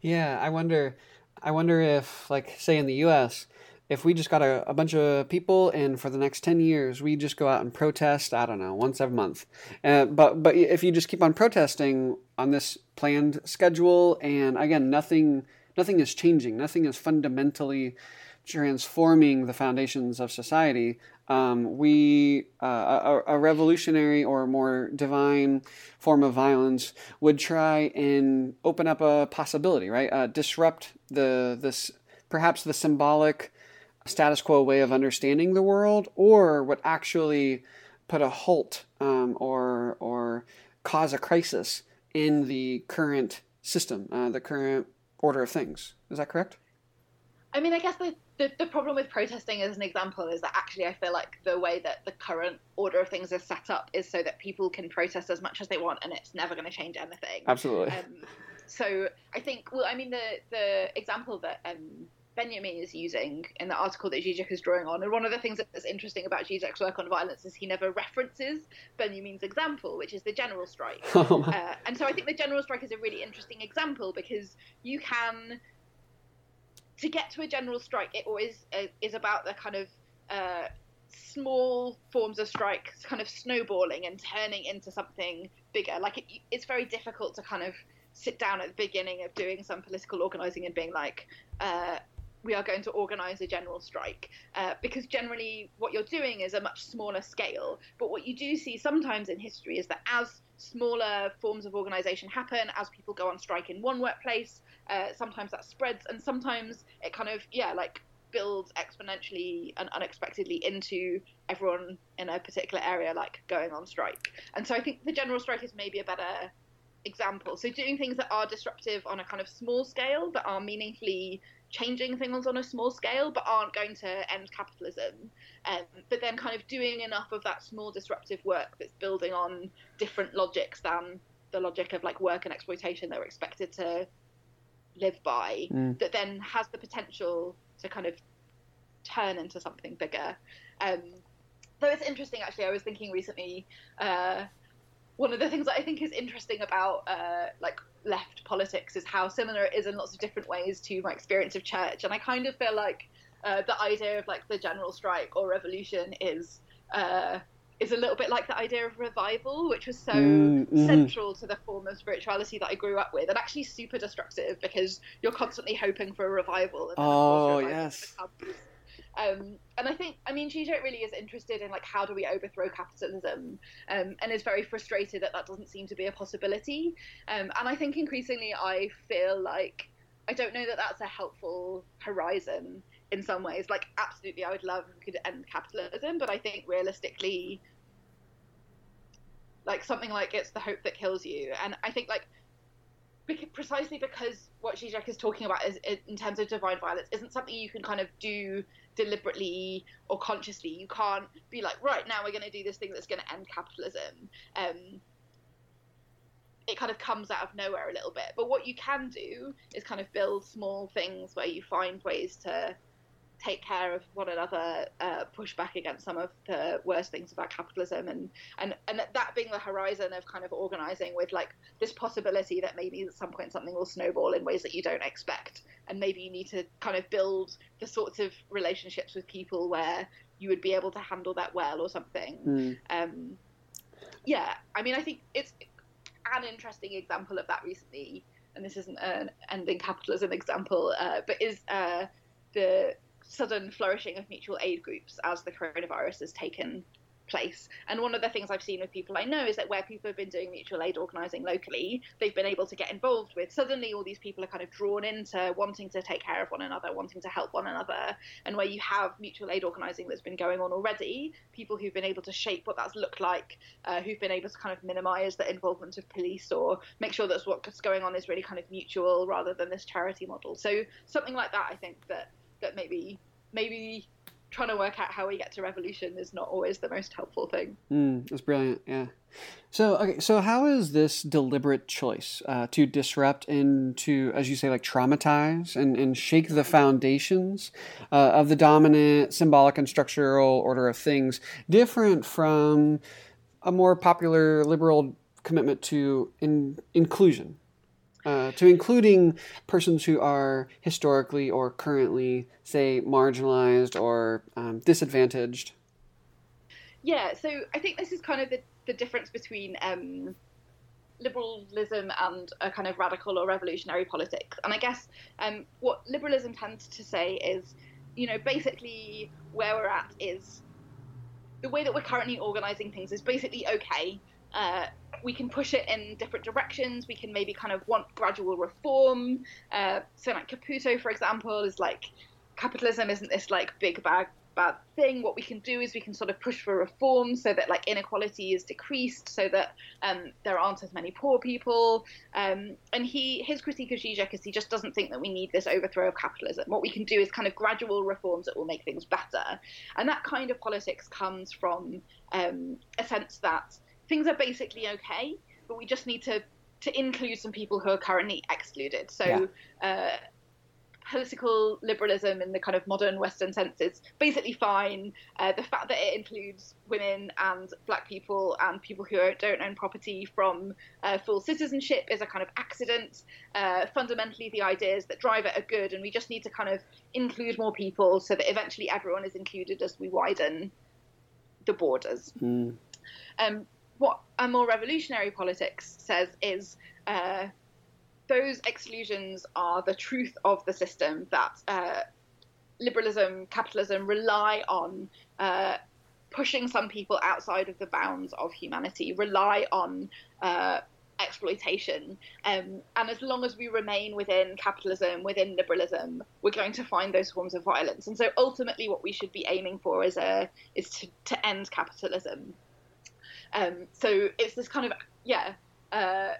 Yeah, I wonder. I wonder if, like, say in the U.S., if we just got a, a, bunch of people and for the next 10 years we just go out and protest i don't know once every month. Uh, but but if you just keep on protesting on this planned schedule and again nothing nothing is changing nothing is fundamentally transforming the foundations of society um, we uh, a, a, revolutionary or more divine form of violence would try and open up a possibility right? Uh, disrupt the this perhaps the symbolic status quo way of understanding the world or would actually put a halt um, or or cause a crisis in the current system, uh, the current order of things. Is that correct? I mean, I guess the, the, the, problem with protesting as an example is that actually I feel like the way that the current order of things is set up is so that people can protest as much as they want and it's never going to change anything. Absolutely. Um, so I think, well, I mean, the, the example that um, Benjamin is using in the article that Zizek is drawing on. And one of the things that's interesting about Zizek's work on violence is he never references Benjamin's example, which is the general strike. Oh uh, and so I think the general strike is a really interesting example because you can, to get to a general strike, it always uh, is about the kind of uh, small forms of strike kind of snowballing and turning into something bigger. Like it, it's very difficult to kind of sit down at the beginning of doing some political organizing and being like, uh, we are going to organize a general strike uh, because generally what you're doing is a much smaller scale. But what you do see sometimes in history is that as smaller forms of organization happen as people go on strike in one workplace uh, sometimes that spreads and sometimes it kind of yeah like builds exponentially and unexpectedly into everyone in a particular area like going on strike. And so i think the general strike is maybe a better example. So doing things that are disruptive on a kind of small scale that are meaningfully changing things on a small scale but aren't going to end capitalism. Um, but then kind of doing enough of that small disruptive work that's building on different logics than the logic of like work and exploitation that we're expected to live by mm. that then has the potential to kind of turn into something bigger. Um, though it's interesting actually, I was thinking recently, uh, one of the things that I think is interesting about uh, like left politics is how similar it is in lots of different ways to my experience of church. And I kind of feel like uh, the idea of like the general strike or revolution is uh, is a little bit like the idea of revival, which was so mm, mm. central to the form of spirituality that I grew up with, and actually super destructive because you're constantly hoping for a revival. And oh revival yes. Um, and I think, I mean, Zizek really is interested in like how do we overthrow capitalism, um, and is very frustrated that that doesn't seem to be a possibility. Um, and I think increasingly, I feel like I don't know that that's a helpful horizon in some ways. Like, absolutely, I would love if we could end capitalism, but I think realistically, like something like it's the hope that kills you, and I think like precisely because what Zizek is talking about is in terms of divine violence isn't something you can kind of do deliberately or consciously. You can't be like, right now we're going to do this thing that's going to end capitalism. Um, it kind of comes out of nowhere a little bit. But what you can do is kind of build small things where you find ways to take care of one another, uh, push back against some of the worst things about capitalism, and and and that being the horizon of kind of organizing with like this possibility that maybe at some point something will snowball in ways that you don't expect, and maybe you need to kind of build the sorts of relationships with people where you would be able to handle that well or something. Mm. Um, yeah, I mean, I think it's an interesting example of that recently, and this isn't an ending capitalism example, uh, but is uh, the sudden flourishing of mutual aid groups as the coronavirus has taken place. And one of the things I've seen with people I know is that where people have been doing mutual aid organising locally, they've been able to get involved with. Suddenly, all these people are kind of drawn into wanting to take care of one another, wanting to help one another. And where you have mutual aid organising that's been going on already, people who've been able to shape what that's looked like, uh, who've been able to kind of minimise the involvement of police or make sure that what's going on is really kind of mutual rather than this charity model. So something like that, I think that that maybe maybe trying to work out how we get to revolution is not always the most helpful thing. Mm, that's brilliant. Yeah. So okay, so how is this deliberate choice uh, to disrupt and to, as you say, like traumatize and, and shake the foundations uh, of the dominant symbolic and structural order of things different from a more popular liberal commitment to in, inclusion? Uh, to including persons who are historically or currently, say, marginalized or um, disadvantaged? Yeah, so I think this is kind of the, the difference between um, liberalism and a kind of radical or revolutionary politics. And I guess um, what liberalism tends to say is, you know, basically where we're at is the way that we're currently organizing things is basically okay. Uh, we can push it in different directions. We can maybe kind of want gradual reform. Uh, so, like Caputo, for example, is like capitalism isn't this like big bad bad thing. What we can do is we can sort of push for reform so that like inequality is decreased, so that um, there aren't as many poor people. Um, and he his critique of Zizek is he just doesn't think that we need this overthrow of capitalism. What we can do is kind of gradual reforms that will make things better. And that kind of politics comes from um, a sense that things are basically okay, but we just need to to include some people who are currently excluded. So. Yeah. Uh, political liberalism in the kind of modern Western sense is basically fine. Uh, the fact that it includes women and black people and people who don't own property from uh, full citizenship is a kind of accident. Uh, fundamentally, the ideas that drive it are good, and we just need to kind of include more people so that eventually everyone is included as we widen the borders. Mm. Um, what a more revolutionary politics says is uh, those exclusions are the truth of the system that uh, liberalism, capitalism rely on uh, pushing some people outside of the bounds of humanity, rely on uh, exploitation. Um, and as long as we remain within capitalism, within liberalism, we're going to find those forms of violence. And so ultimately, what we should be aiming for is a is to, to end capitalism. Um, so it's this kind of yeah, uh,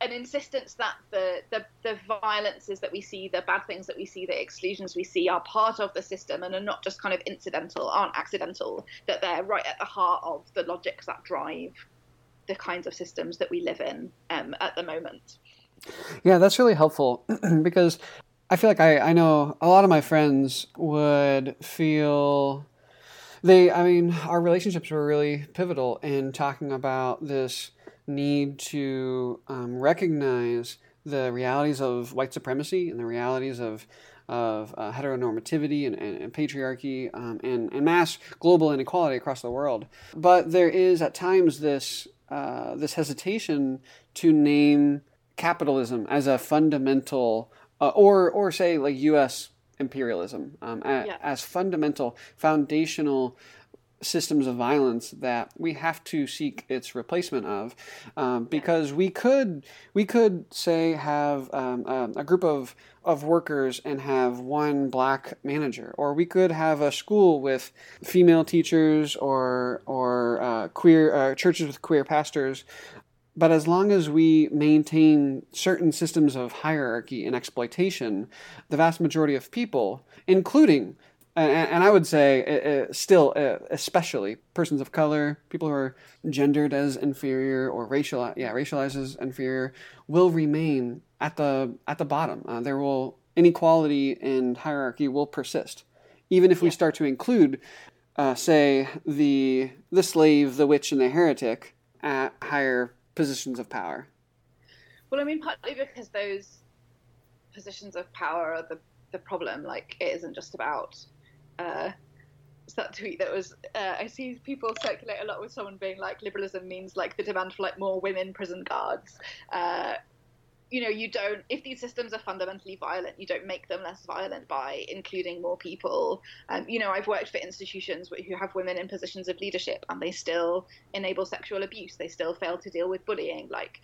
an insistence that the, the the violences that we see, the bad things that we see, the exclusions we see are part of the system and are not just kind of incidental, aren't accidental. That they're right at the heart of the logics that drive the kinds of systems that we live in um, at the moment. Yeah, that's really helpful because I feel like I, I know a lot of my friends would feel they i mean our relationships were really pivotal in talking about this need to um, recognize the realities of white supremacy and the realities of of uh, heteronormativity and, and, and patriarchy um, and, and mass global inequality across the world. But there is at times this uh, this hesitation to name capitalism as a fundamental, uh, or or say like U.S imperialism um, yeah. as fundamental, foundational systems of violence that we have to seek its replacement of, um, because we could we could say have um, a, a, group of of workers and have one black manager, or we could have a school with female teachers or or uh, queer uh, churches with queer pastors, but as long as we maintain certain systems of hierarchy and exploitation, the vast majority of people, including, and, I would say still, especially persons of color, people who are gendered as inferior or racial, yeah, racialized as inferior, will remain at the at the bottom. Uh, there will inequality and hierarchy will persist, even if we start to include, uh, say, the the slave, the witch, and the heretic at higher positions of power? Well, I mean, partly because those positions of power are the, the problem. Like, it isn't just about. Uh, that tweet that was uh, I see people circulate a lot with someone being like liberalism means like the demand for like more women prison guards. Uh, you know, you don't, if these systems are fundamentally violent, you don't make them less violent by including more people. Um, you know, I've worked for institutions who have women in positions of leadership and they still enable sexual abuse. They still fail to deal with bullying. Like,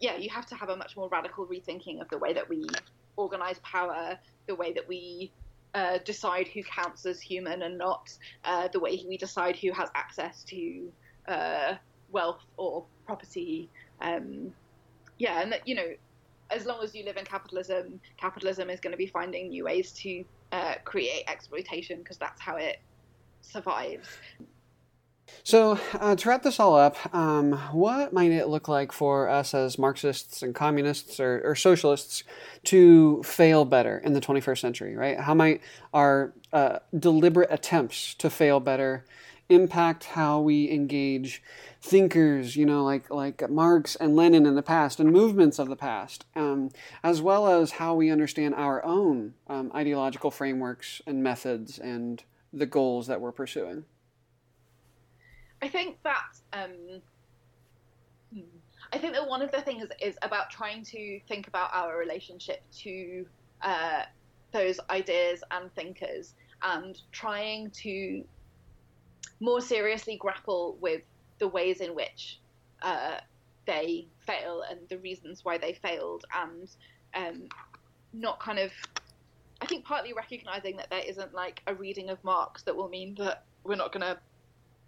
yeah, you have to have a much more radical rethinking of the way that we organize power, the way that we uh, decide who counts as human and not, uh, the way we decide who has access to uh, wealth or property. Um, yeah, and that, you know, as long as you live in capitalism, capitalism is going to be finding new ways to uh, create exploitation because that's how it survives. So, uh, to wrap this all up, um, what might it look like for us as Marxists and communists or, or, socialists to fail better in the 21st century, right? How might our uh, deliberate attempts to fail better impact how we engage thinkers, you know, like like Marx and Lenin in the past, and movements of the past, um, as well as how we understand our own um, ideological frameworks and methods and the goals that we're pursuing. I think that um, hmm, I think that one of the things is about trying to think about our relationship to uh, those ideas and thinkers, and trying to more seriously grapple with the ways in which uh, they fail and the reasons why they failed, and um, not kind of. I think partly recognizing that there isn't like a reading of Marx that will mean that we're not going to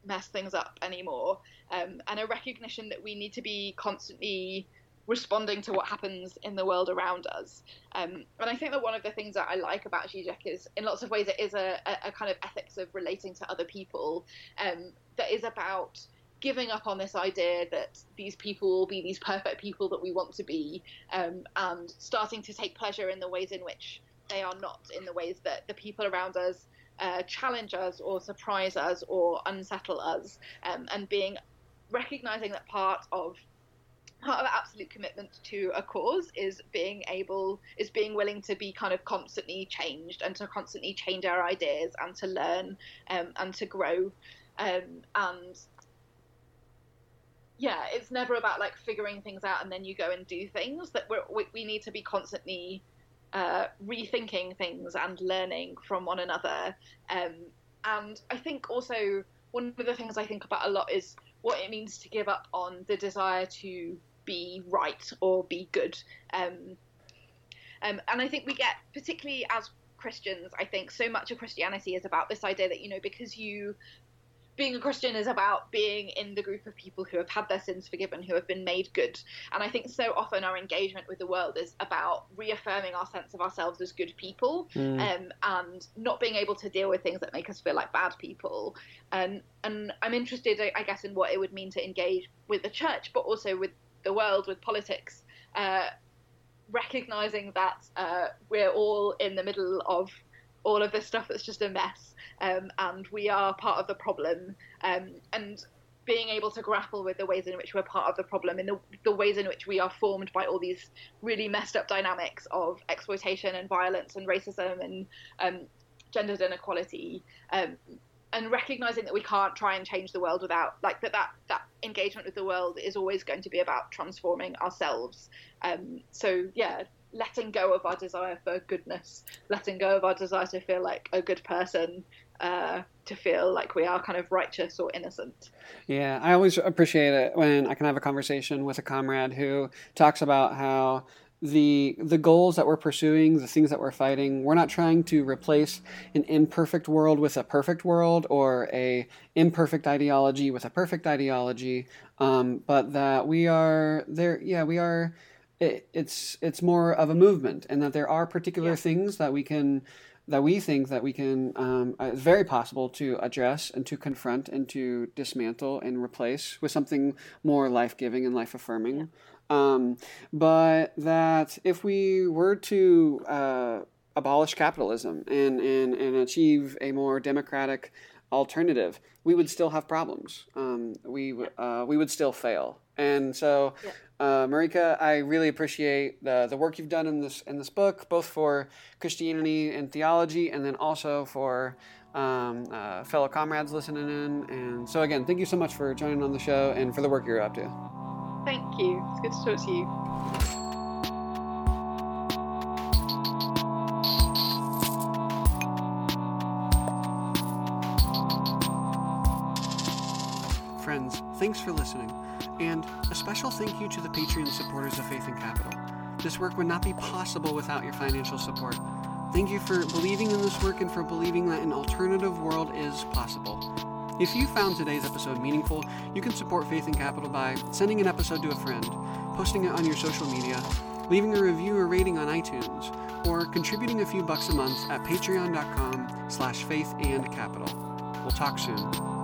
mess things up anymore, um, and a recognition that we need to be constantly responding to what happens in the world around us. Um, and I think that one of the things that I like about Zizek is, in lots of ways, it is a, a, kind of ethics of relating to other people um, that is about giving up on this idea that these people will be these perfect people that we want to be, um, and starting to take pleasure in the ways in which they are not, in the ways that the people around us uh, challenge us or surprise us or unsettle us, um, and being recognizing that part of part of absolute commitment to a cause is being able is being willing to be kind of constantly changed and to constantly change our ideas and to learn um, and to grow um, and yeah, it's never about like figuring things out and then you go and do things. That we we need to be constantly uh, rethinking things and learning from one another. Um, and I think also one of the things I think about a lot is what it means to give up on the desire to be right or be good. Um, um, and I think we get, particularly as Christians, I think so much of Christianity is about this idea that, you know, because you being a Christian is about being in the group of people who have had their sins forgiven, who have been made good. And I think so often our engagement with the world is about reaffirming our sense of ourselves as good people mm. um, and not being able to deal with things that make us feel like bad people. And, and I'm interested, I guess, in what it would mean to engage with the church, but also with the world, with politics. Uh, recognizing that uh, we're all in the middle of all of this stuff that's just a mess um, and we are part of the problem. Um, and being able to grapple with the ways in which we're part of the problem and the, the ways in which we are formed by all these really messed up dynamics of exploitation and violence and racism and um, gendered inequality um, and recognizing that we can't try and change the world without like that that that engagement with the world is always going to be about transforming ourselves um, so yeah letting go of our desire for goodness letting go of our desire to feel like a good person uh, to feel like we are kind of righteous or innocent. Yeah, I always appreciate it when I can have a conversation with a comrade who talks about how the the goals that we're pursuing, the things that we're fighting, we're not trying to replace an imperfect world with a perfect world or a imperfect ideology with a perfect ideology, um, but that we are there. Yeah, we are. It, it's it's more of a movement, and that there are particular yeah. things that we can that we think that we can um, uh, it's very possible to address and to confront and to dismantle and replace with something more life-giving and life-affirming yeah. um, but that if we were to uh, abolish capitalism and, and, and achieve a more democratic alternative we would still have problems um, we, uh, we would still fail and so yeah. Uh, Marika, I really appreciate the, the work you've done in this in this book, both for Christianity and theology, and then also for um, uh, fellow comrades listening in. And so, again, thank you so much for joining on the show and for the work you're up to. Thank you. It's good to talk to you. Friends, thanks for listening. And a special thank you to the Patreon supporters of Faith and Capital. This work would not be possible without your financial support. Thank you for believing in this work and for believing that an alternative world is possible. If you found today's episode meaningful, you can support Faith and Capital by sending an episode to a friend, posting it on your social media, leaving a review or rating on iTunes, or contributing a few bucks a month at patreon.com slash faith and capital. We'll talk soon.